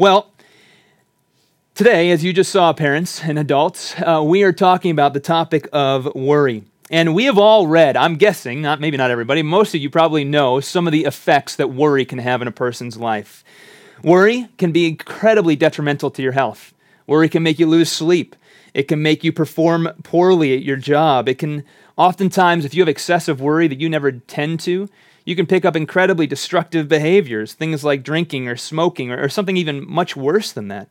Well, today, as you just saw, parents and adults, uh, we are talking about the topic of worry. And we have all read, I'm guessing, not maybe not everybody, most of you probably know some of the effects that worry can have in a person's life. Worry can be incredibly detrimental to your health. Worry can make you lose sleep. It can make you perform poorly at your job. It can oftentimes, if you have excessive worry that you never tend to, you can pick up incredibly destructive behaviors, things like drinking or smoking, or, or something even much worse than that.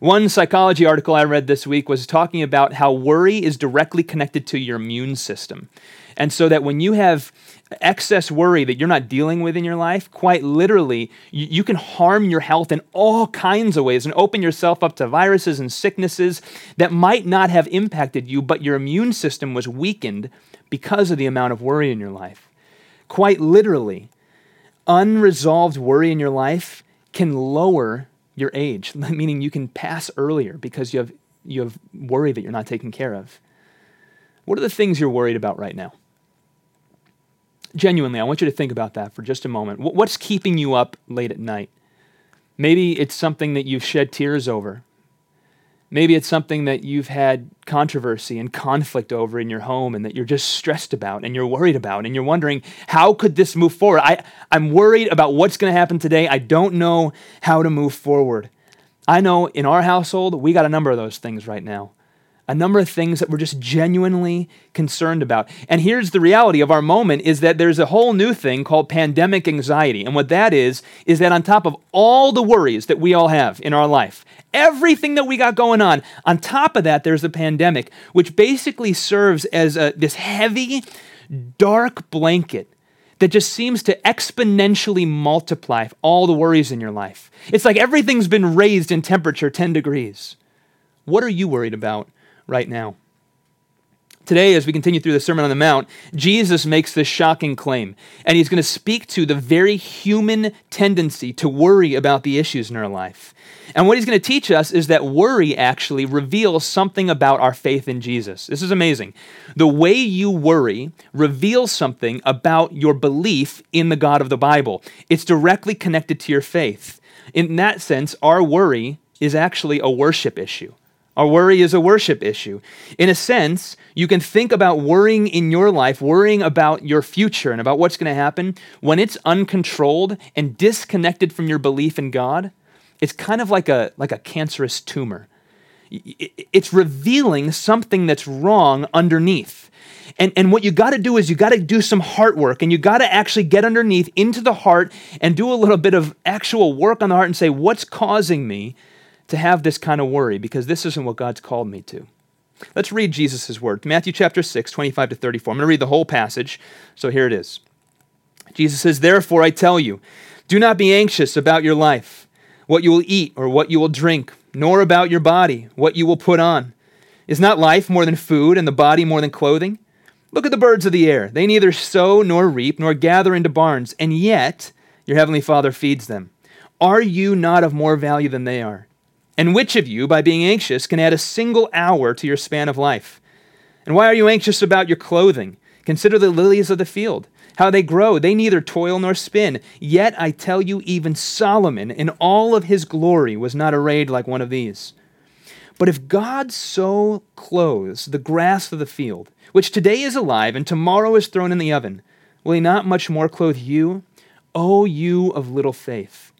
One psychology article I read this week was talking about how worry is directly connected to your immune system. And so that when you have excess worry that you're not dealing with in your life, quite literally, you, you, can harm your health in all kinds of ways and open yourself up to viruses and sicknesses that might not have impacted you, but your immune system was weakened because of the amount of worry in your life. Quite literally, unresolved worry in your life can lower your age, meaning you can pass earlier because you have, you have worry that you're not taken care of. What are the things you're worried about right now? Genuinely, I want you to think about that for just a moment. What's keeping you up late at night? Maybe it's something that you've shed tears over. Maybe it's something that you've had controversy and conflict over in your home and that you're just stressed about and you're worried about and you're wondering, how could this move forward? I, I'm worried about what's going to happen today. I don't know how to move forward. I know in our household, we got a number of those things right now a number of things that we're just genuinely concerned about. And here's the reality of our moment is that there's a whole new thing called pandemic anxiety. And what that is is that on top of all the worries that we all have in our life, everything that we got going on, on top of that there's the pandemic, which basically serves as a, this heavy dark blanket that just seems to exponentially multiply all the worries in your life. It's like everything's been raised in temperature 10 degrees. What are you worried about right now. Today, as we continue through the Sermon on the Mount, Jesus makes this shocking claim, and he's going to speak to the very human tendency to worry about the issues in our life. And what he's going to teach us is that worry actually reveals something about our faith in Jesus. This is amazing. The way you worry reveals something about your belief in the God of the Bible, it's directly connected to your faith. In that sense, our worry is actually a worship issue. Our worry is a worship issue. In a sense, you can think about worrying in your life, worrying about your future and about what's going to happen. When it's uncontrolled and disconnected from your belief in God, it's kind of like a, like a cancerous tumor. It's revealing something that's wrong underneath. And, and what you got to do is you got to do some heart work and you got to actually get underneath into the heart and do a little bit of actual work on the heart and say, what's causing me to have this kind of worry because this isn't what God's called me to. Let's read Jesus' word. Matthew chapter 6, 25 to 34. I'm going to read the whole passage. So here it is. Jesus says, Therefore I tell you, do not be anxious about your life, what you will eat or what you will drink, nor about your body, what you will put on. Is not life more than food, and the body more than clothing? Look at the birds of the air. They neither sow nor reap, nor gather into barns, and yet your heavenly Father feeds them. Are you not of more value than they are? And which of you, by being anxious, can add a single hour to your span of life? And why are you anxious about your clothing? Consider the lilies of the field, how they grow. They neither toil nor spin. Yet I tell you, even Solomon, in all of his glory, was not arrayed like one of these. But if God so clothes the grass of the field, which today is alive and tomorrow is thrown in the oven, will he not much more clothe you, O you of little faith?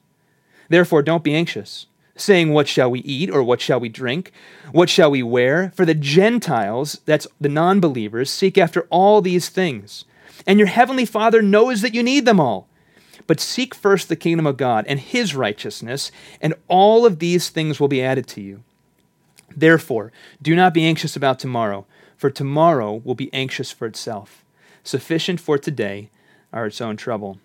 Therefore, don't be anxious saying, What shall we eat, or what shall we drink? What shall we wear? For the Gentiles, that's the non believers, seek after all these things. And your heavenly Father knows that you need them all. But seek first the kingdom of God and his righteousness, and all of these things will be added to you. Therefore, do not be anxious about tomorrow, for tomorrow will be anxious for itself. Sufficient for today are its own trouble.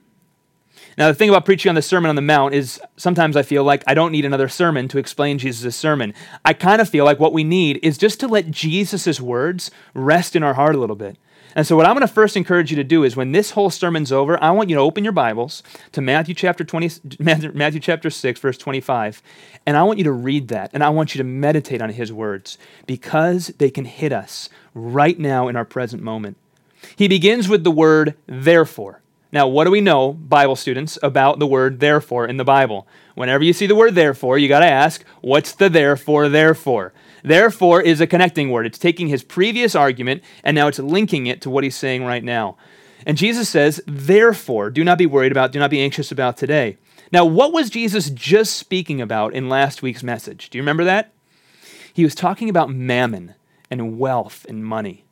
Now, the thing about preaching on the Sermon on the Mount is sometimes I feel like I don't need another sermon to explain Jesus' sermon. I kind of feel like what we need is just to let Jesus' words rest in our heart a little bit. And so, what I'm going to first encourage you to do is when this whole sermon's over, I want you to open your Bibles to Matthew chapter 20, Matthew chapter 6, verse 25. And I want you to read that. And I want you to meditate on his words because they can hit us right now in our present moment. He begins with the word therefore. Now, what do we know, Bible students, about the word therefore in the Bible? Whenever you see the word therefore, you got to ask, what's the therefore, therefore? Therefore is a connecting word. It's taking his previous argument and now it's linking it to what he's saying right now. And Jesus says, therefore, do not be worried about, do not be anxious about today. Now, what was Jesus just speaking about in last week's message? Do you remember that? He was talking about mammon and wealth and money.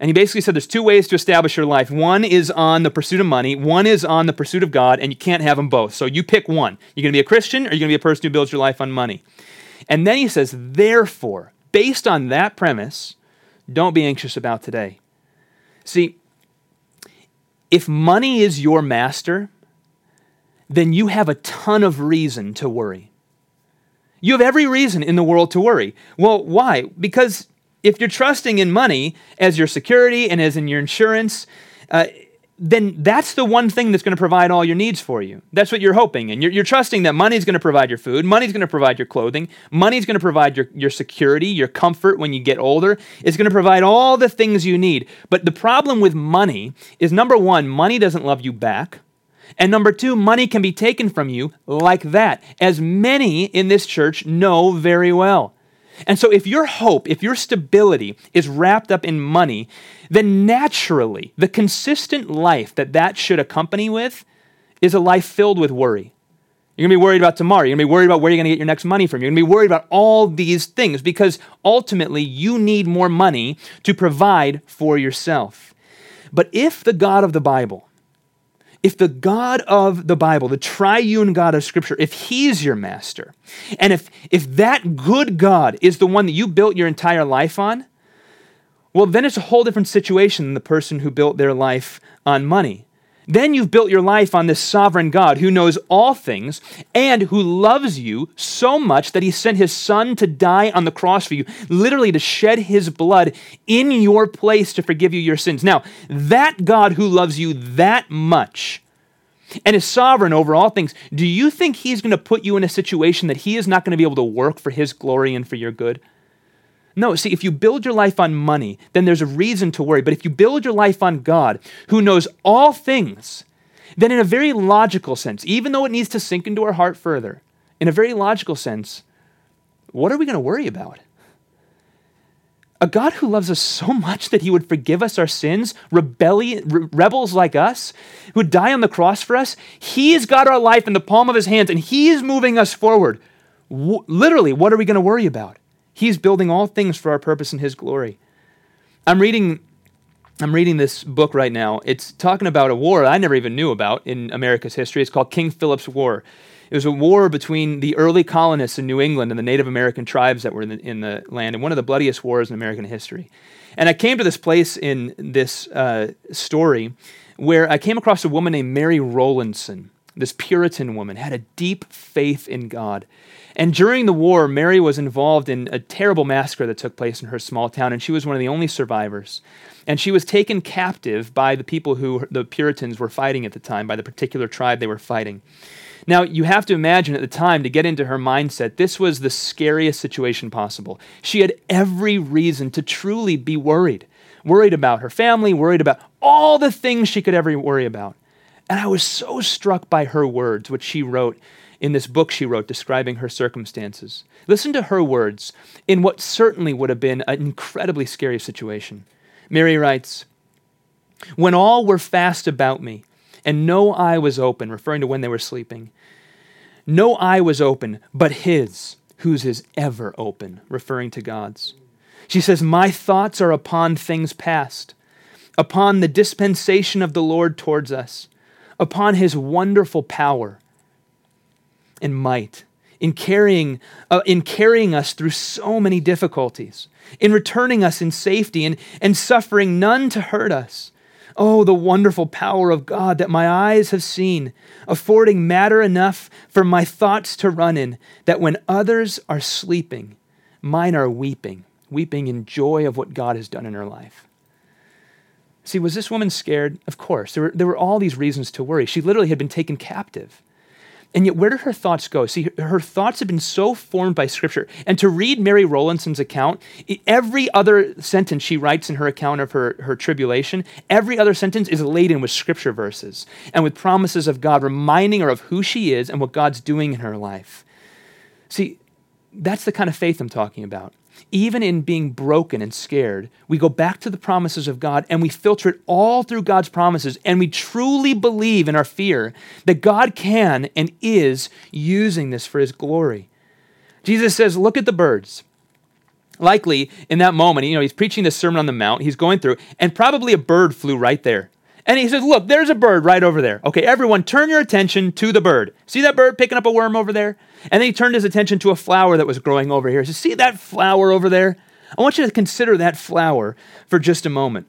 And he basically said there's two ways to establish your life. One is on the pursuit of money, one is on the pursuit of God, and you can't have them both. So you pick one. You're going to be a Christian or you're going to be a person who builds your life on money. And then he says, therefore, based on that premise, don't be anxious about today. See, if money is your master, then you have a ton of reason to worry. You have every reason in the world to worry. Well, why? Because if you're trusting in money as your security and as in your insurance, uh, then that's the one thing that's going to provide all your needs for you. That's what you're hoping. And you're, you're trusting that money's going to provide your food, money's going to provide your clothing, money's going to provide your, your security, your comfort when you get older. It's going to provide all the things you need. But the problem with money is number one, money doesn't love you back. And number two, money can be taken from you like that, as many in this church know very well. And so, if your hope, if your stability is wrapped up in money, then naturally, the consistent life that that should accompany with is a life filled with worry. You're going to be worried about tomorrow. You're going to be worried about where you're going to get your next money from. You're going to be worried about all these things because ultimately you need more money to provide for yourself. But if the God of the Bible if the God of the Bible, the triune God of Scripture, if He's your master, and if, if that good God is the one that you built your entire life on, well, then it's a whole different situation than the person who built their life on money. Then you've built your life on this sovereign God who knows all things and who loves you so much that he sent his son to die on the cross for you, literally to shed his blood in your place to forgive you your sins. Now, that God who loves you that much and is sovereign over all things, do you think he's going to put you in a situation that he is not going to be able to work for his glory and for your good? No, see, if you build your life on money, then there's a reason to worry. But if you build your life on God, who knows all things, then in a very logical sense, even though it needs to sink into our heart further, in a very logical sense, what are we going to worry about? A God who loves us so much that he would forgive us our sins, rebellion, re- rebels like us, who would die on the cross for us, he's got our life in the palm of his hands and he's moving us forward. W- literally, what are we going to worry about? He's building all things for our purpose and his glory. I'm reading I'm reading this book right now. It's talking about a war I never even knew about in America's history. It's called King Philip's War. It was a war between the early colonists in New England and the Native American tribes that were in the, in the land, and one of the bloodiest wars in American history. And I came to this place in this uh, story where I came across a woman named Mary Rowlandson, this Puritan woman, had a deep faith in God. And during the war, Mary was involved in a terrible massacre that took place in her small town, and she was one of the only survivors. And she was taken captive by the people who the Puritans were fighting at the time, by the particular tribe they were fighting. Now, you have to imagine at the time, to get into her mindset, this was the scariest situation possible. She had every reason to truly be worried worried about her family, worried about all the things she could ever worry about. And I was so struck by her words, which she wrote in this book she wrote describing her circumstances. Listen to her words in what certainly would have been an incredibly scary situation. Mary writes, When all were fast about me, and no eye was open, referring to when they were sleeping, no eye was open but his, whose is ever open, referring to God's. She says, My thoughts are upon things past, upon the dispensation of the Lord towards us, upon his wonderful power and might in carrying, uh, in carrying us through so many difficulties, in returning us in safety and, and suffering none to hurt us. Oh, the wonderful power of God that my eyes have seen, affording matter enough for my thoughts to run in, that when others are sleeping, mine are weeping, weeping in joy of what God has done in her life. See, was this woman scared? Of course. There were, there were all these reasons to worry. She literally had been taken captive. And yet, where did her thoughts go? See, her thoughts have been so formed by Scripture. And to read Mary Rowlandson's account, every other sentence she writes in her account of her, her tribulation, every other sentence is laden with Scripture verses and with promises of God, reminding her of who she is and what God's doing in her life. See, that's the kind of faith I'm talking about even in being broken and scared, we go back to the promises of God and we filter it all through God's promises. And we truly believe in our fear that God can and is using this for his glory. Jesus says, Look at the birds. Likely in that moment, you know, he's preaching the Sermon on the Mount, he's going through, and probably a bird flew right there. And he says, Look, there's a bird right over there. Okay, everyone, turn your attention to the bird. See that bird picking up a worm over there? And then he turned his attention to a flower that was growing over here. He says, See that flower over there? I want you to consider that flower for just a moment.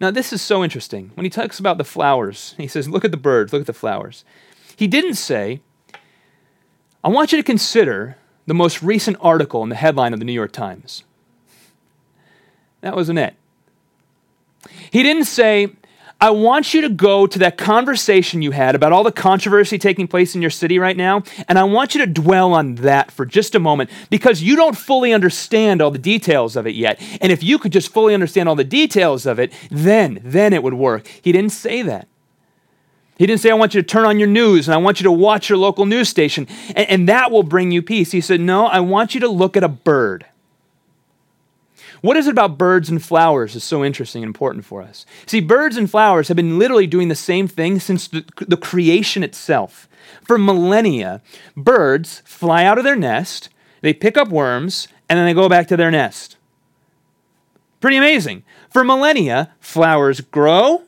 Now, this is so interesting. When he talks about the flowers, he says, Look at the birds, look at the flowers. He didn't say, I want you to consider the most recent article in the headline of the New York Times. That wasn't it. He didn't say, I want you to go to that conversation you had about all the controversy taking place in your city right now, and I want you to dwell on that for just a moment because you don't fully understand all the details of it yet. And if you could just fully understand all the details of it, then, then it would work. He didn't say that. He didn't say, I want you to turn on your news and I want you to watch your local news station, and, and that will bring you peace. He said, No, I want you to look at a bird. What is it about birds and flowers is so interesting and important for us? See, birds and flowers have been literally doing the same thing since the, the creation itself. For millennia, birds fly out of their nest, they pick up worms, and then they go back to their nest. Pretty amazing. For millennia, flowers grow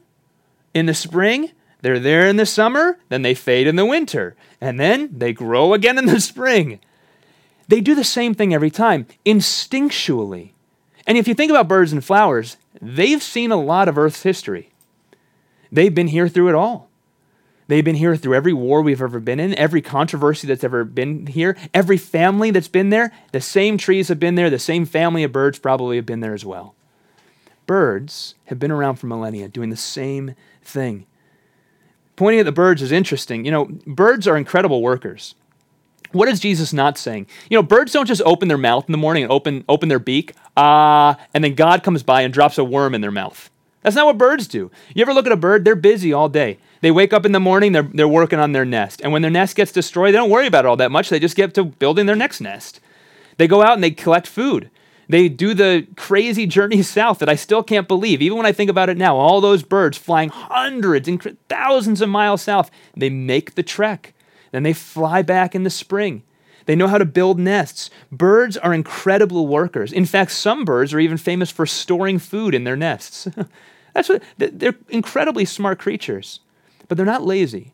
in the spring, they're there in the summer, then they fade in the winter, and then they grow again in the spring. They do the same thing every time, instinctually. And if you think about birds and flowers, they've seen a lot of Earth's history. They've been here through it all. They've been here through every war we've ever been in, every controversy that's ever been here, every family that's been there. The same trees have been there, the same family of birds probably have been there as well. Birds have been around for millennia doing the same thing. Pointing at the birds is interesting. You know, birds are incredible workers. What is Jesus not saying? You know, birds don't just open their mouth in the morning and open, open their beak, ah, uh, and then God comes by and drops a worm in their mouth. That's not what birds do. You ever look at a bird? They're busy all day. They wake up in the morning, they're, they're working on their nest. And when their nest gets destroyed, they don't worry about it all that much. They just get to building their next nest. They go out and they collect food. They do the crazy journey south that I still can't believe. Even when I think about it now, all those birds flying hundreds and thousands of miles south, they make the trek. Then they fly back in the spring. They know how to build nests. Birds are incredible workers. In fact, some birds are even famous for storing food in their nests. That's what they're incredibly smart creatures, but they're not lazy.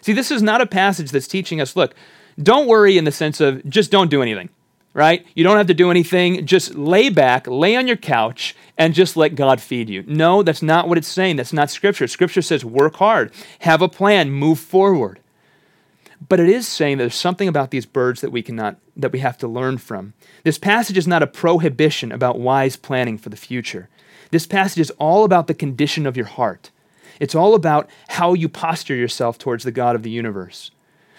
See, this is not a passage that's teaching us, look, don't worry in the sense of just don't do anything, right? You don't have to do anything. Just lay back, lay on your couch, and just let God feed you. No, that's not what it's saying. That's not scripture. Scripture says work hard, have a plan, move forward. But it is saying that there's something about these birds that we cannot that we have to learn from. This passage is not a prohibition about wise planning for the future. This passage is all about the condition of your heart. It's all about how you posture yourself towards the God of the universe.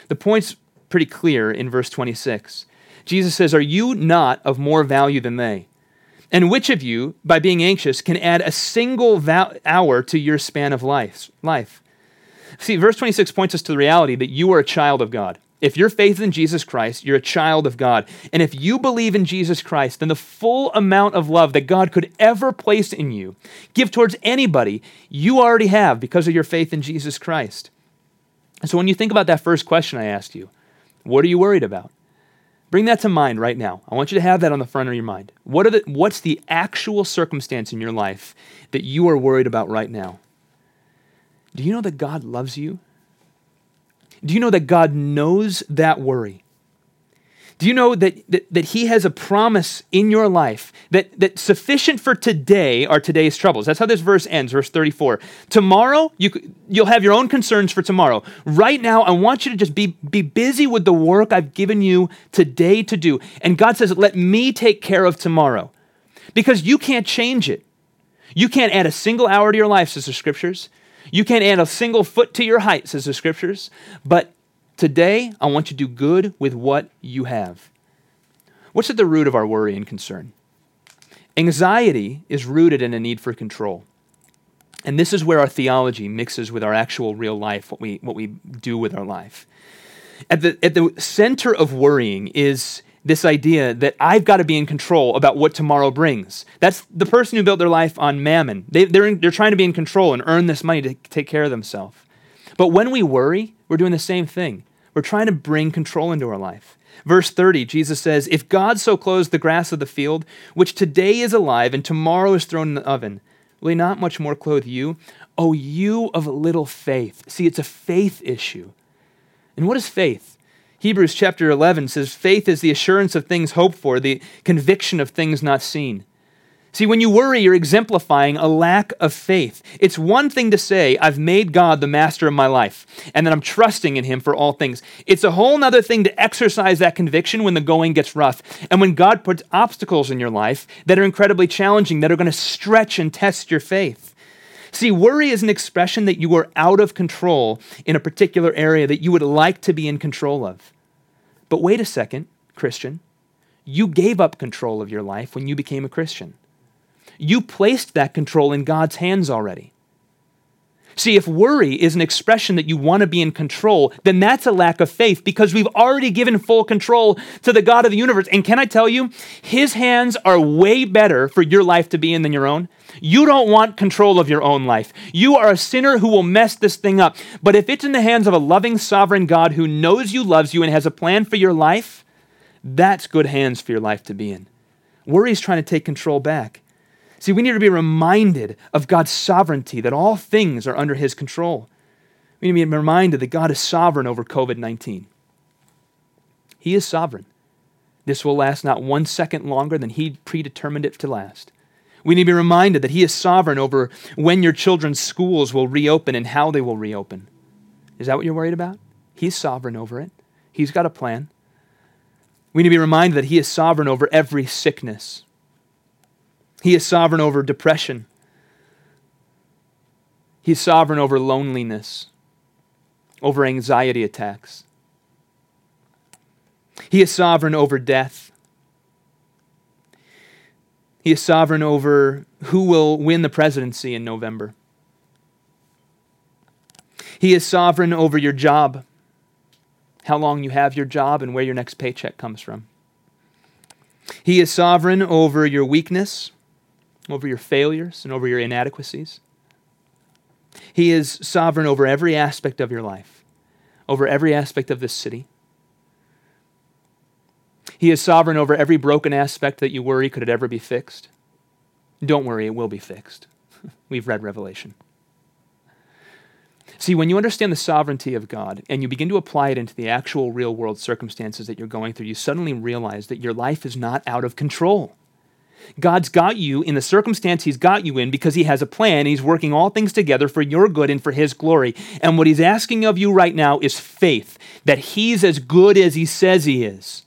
The point's pretty clear in verse 26. Jesus says, Are you not of more value than they? And which of you, by being anxious, can add a single hour to your span of life? life? See, verse 26 points us to the reality that you are a child of God. If you're faith in Jesus Christ, you're a child of God. And if you believe in Jesus Christ, then the full amount of love that God could ever place in you, give towards anybody, you already have because of your faith in Jesus Christ. So when you think about that first question I asked you, what are you worried about? Bring that to mind right now. I want you to have that on the front of your mind. What are the, what's the actual circumstance in your life that you are worried about right now? Do you know that God loves you? Do you know that God knows that worry? Do you know that, that, that, He has a promise in your life that, that sufficient for today are today's troubles? That's how this verse ends, verse 34. Tomorrow, you, you'll have your own concerns for tomorrow. Right now, I want you to just be, be busy with the work I've given you today to do. And God says, let me take care of tomorrow because you can't change it. You can't add a single hour to your life, says the scriptures. You can't add a single foot to your height, says the scriptures, but Today, I want you to do good with what you have. What's at the root of our worry and concern? Anxiety is rooted in a need for control. And this is where our theology mixes with our actual real life, what we, what we do with our life. At the, at the center of worrying is this idea that I've got to be in control about what tomorrow brings. That's the person who built their life on mammon. They, they're, in, they're trying to be in control and earn this money to take care of themselves. But when we worry, we're doing the same thing. We're trying to bring control into our life. Verse 30, Jesus says, If God so clothes the grass of the field, which today is alive and tomorrow is thrown in the oven, will he not much more clothe you? O you of little faith. See, it's a faith issue. And what is faith? Hebrews chapter 11 says, Faith is the assurance of things hoped for, the conviction of things not seen. See, when you worry, you're exemplifying a lack of faith. It's one thing to say, I've made God the master of my life, and that I'm trusting in Him for all things. It's a whole other thing to exercise that conviction when the going gets rough, and when God puts obstacles in your life that are incredibly challenging, that are going to stretch and test your faith. See, worry is an expression that you are out of control in a particular area that you would like to be in control of. But wait a second, Christian. You gave up control of your life when you became a Christian. You placed that control in God's hands already. See, if worry is an expression that you want to be in control, then that's a lack of faith because we've already given full control to the God of the universe. And can I tell you, His hands are way better for your life to be in than your own. You don't want control of your own life. You are a sinner who will mess this thing up. But if it's in the hands of a loving, sovereign God who knows you, loves you, and has a plan for your life, that's good hands for your life to be in. Worry is trying to take control back. See, we need to be reminded of God's sovereignty, that all things are under His control. We need to be reminded that God is sovereign over COVID 19. He is sovereign. This will last not one second longer than He predetermined it to last. We need to be reminded that He is sovereign over when your children's schools will reopen and how they will reopen. Is that what you're worried about? He's sovereign over it, He's got a plan. We need to be reminded that He is sovereign over every sickness. He is sovereign over depression. He's sovereign over loneliness, over anxiety attacks. He is sovereign over death. He is sovereign over who will win the presidency in November. He is sovereign over your job, how long you have your job, and where your next paycheck comes from. He is sovereign over your weakness over your failures and over your inadequacies. He is sovereign over every aspect of your life, over every aspect of this city. He is sovereign over every broken aspect that you worry could it ever be fixed. Don't worry, it will be fixed. We've read Revelation. See, when you understand the sovereignty of God and you begin to apply it into the actual real world circumstances that you're going through, you suddenly realize that your life is not out of control. God's got you in the circumstance He's got you in because He has a plan. He's working all things together for your good and for His glory. And what He's asking of you right now is faith that He's as good as He says He is.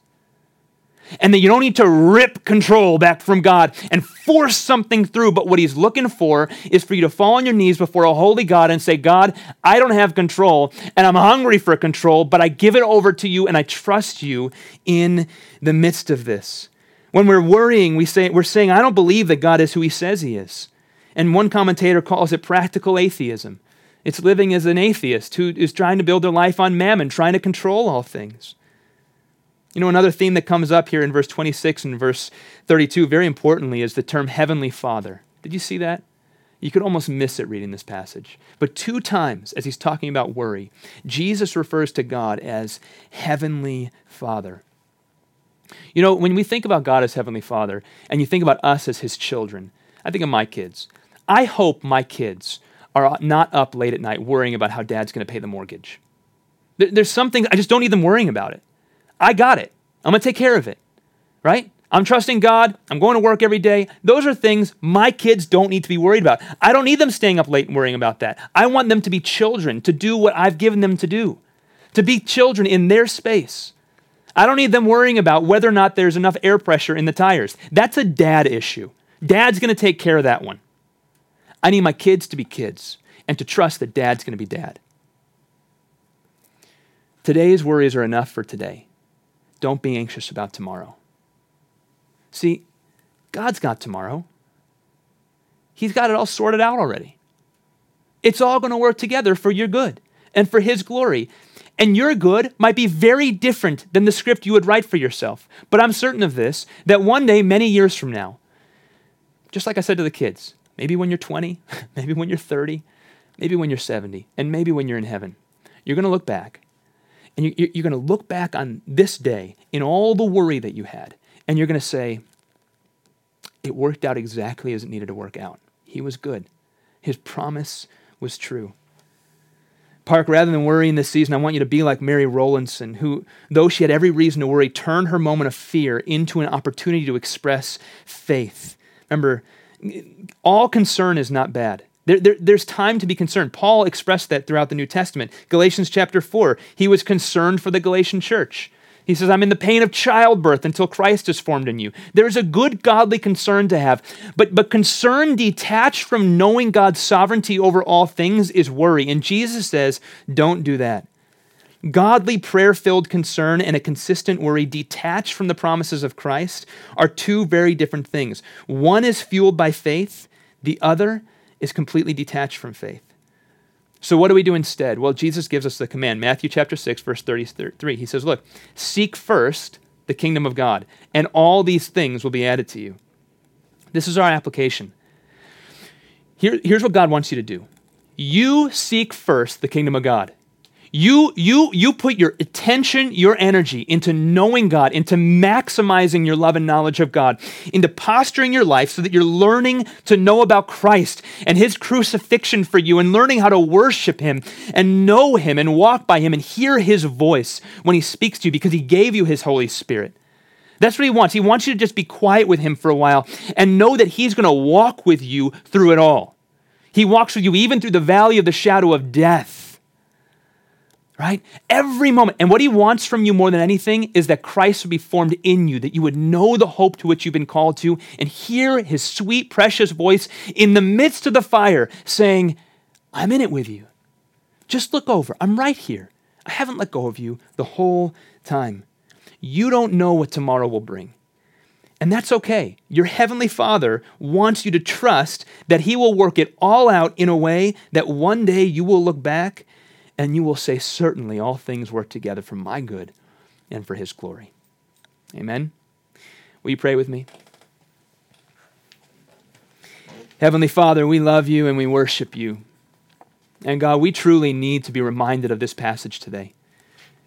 And that you don't need to rip control back from God and force something through. But what He's looking for is for you to fall on your knees before a holy God and say, God, I don't have control and I'm hungry for control, but I give it over to you and I trust you in the midst of this. When we're worrying, we say, we're saying, I don't believe that God is who he says he is. And one commentator calls it practical atheism. It's living as an atheist who is trying to build their life on mammon, trying to control all things. You know, another theme that comes up here in verse 26 and verse 32, very importantly, is the term Heavenly Father. Did you see that? You could almost miss it reading this passage. But two times, as he's talking about worry, Jesus refers to God as Heavenly Father. You know, when we think about God as Heavenly Father and you think about us as His children, I think of my kids. I hope my kids are not up late at night worrying about how dad's going to pay the mortgage. There's something, I just don't need them worrying about it. I got it. I'm going to take care of it, right? I'm trusting God. I'm going to work every day. Those are things my kids don't need to be worried about. I don't need them staying up late and worrying about that. I want them to be children, to do what I've given them to do, to be children in their space. I don't need them worrying about whether or not there's enough air pressure in the tires. That's a dad issue. Dad's going to take care of that one. I need my kids to be kids and to trust that dad's going to be dad. Today's worries are enough for today. Don't be anxious about tomorrow. See, God's got tomorrow. He's got it all sorted out already. It's all going to work together for your good and for His glory. And your good might be very different than the script you would write for yourself. But I'm certain of this that one day, many years from now, just like I said to the kids, maybe when you're 20, maybe when you're 30, maybe when you're 70, and maybe when you're in heaven, you're going to look back. And you're going to look back on this day in all the worry that you had, and you're going to say, it worked out exactly as it needed to work out. He was good. His promise was true. Park, rather than worrying this season, I want you to be like Mary Rowlandson, who, though she had every reason to worry, turned her moment of fear into an opportunity to express faith. Remember, all concern is not bad. There, there, there's time to be concerned. Paul expressed that throughout the New Testament. Galatians chapter 4, he was concerned for the Galatian church. He says, I'm in the pain of childbirth until Christ is formed in you. There's a good godly concern to have, but, but concern detached from knowing God's sovereignty over all things is worry. And Jesus says, don't do that. Godly prayer filled concern and a consistent worry detached from the promises of Christ are two very different things. One is fueled by faith, the other is completely detached from faith. So, what do we do instead? Well, Jesus gives us the command. Matthew chapter 6, verse 33. He says, Look, seek first the kingdom of God, and all these things will be added to you. This is our application. Here, here's what God wants you to do you seek first the kingdom of God. You, you, you put your attention, your energy into knowing God, into maximizing your love and knowledge of God, into posturing your life so that you're learning to know about Christ and His crucifixion for you and learning how to worship Him and know Him and walk by Him and hear His voice when He speaks to you because He gave you His Holy Spirit. That's what He wants. He wants you to just be quiet with Him for a while and know that He's going to walk with you through it all. He walks with you even through the valley of the shadow of death right? Every moment. And what he wants from you more than anything is that Christ would be formed in you, that you would know the hope to which you've been called to and hear his sweet, precious voice in the midst of the fire saying, I'm in it with you. Just look over. I'm right here. I haven't let go of you the whole time. You don't know what tomorrow will bring. And that's okay. Your Heavenly Father wants you to trust that He will work it all out in a way that one day you will look back and you will say, Certainly all things work together for my good and for his glory. Amen. Will you pray with me? Heavenly Father, we love you and we worship you. And God, we truly need to be reminded of this passage today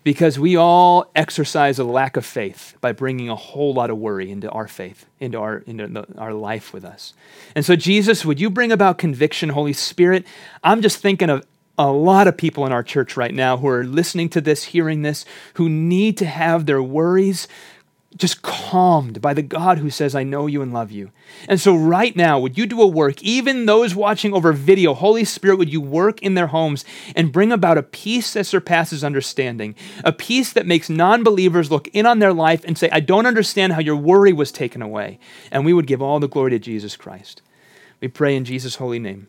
because we all exercise a lack of faith by bringing a whole lot of worry into our faith, into our, into the, our life with us. And so, Jesus, would you bring about conviction, Holy Spirit? I'm just thinking of a lot of people in our church right now who are listening to this, hearing this, who need to have their worries just calmed by the God who says, I know you and love you. And so, right now, would you do a work, even those watching over video, Holy Spirit, would you work in their homes and bring about a peace that surpasses understanding, a peace that makes non believers look in on their life and say, I don't understand how your worry was taken away. And we would give all the glory to Jesus Christ. We pray in Jesus' holy name.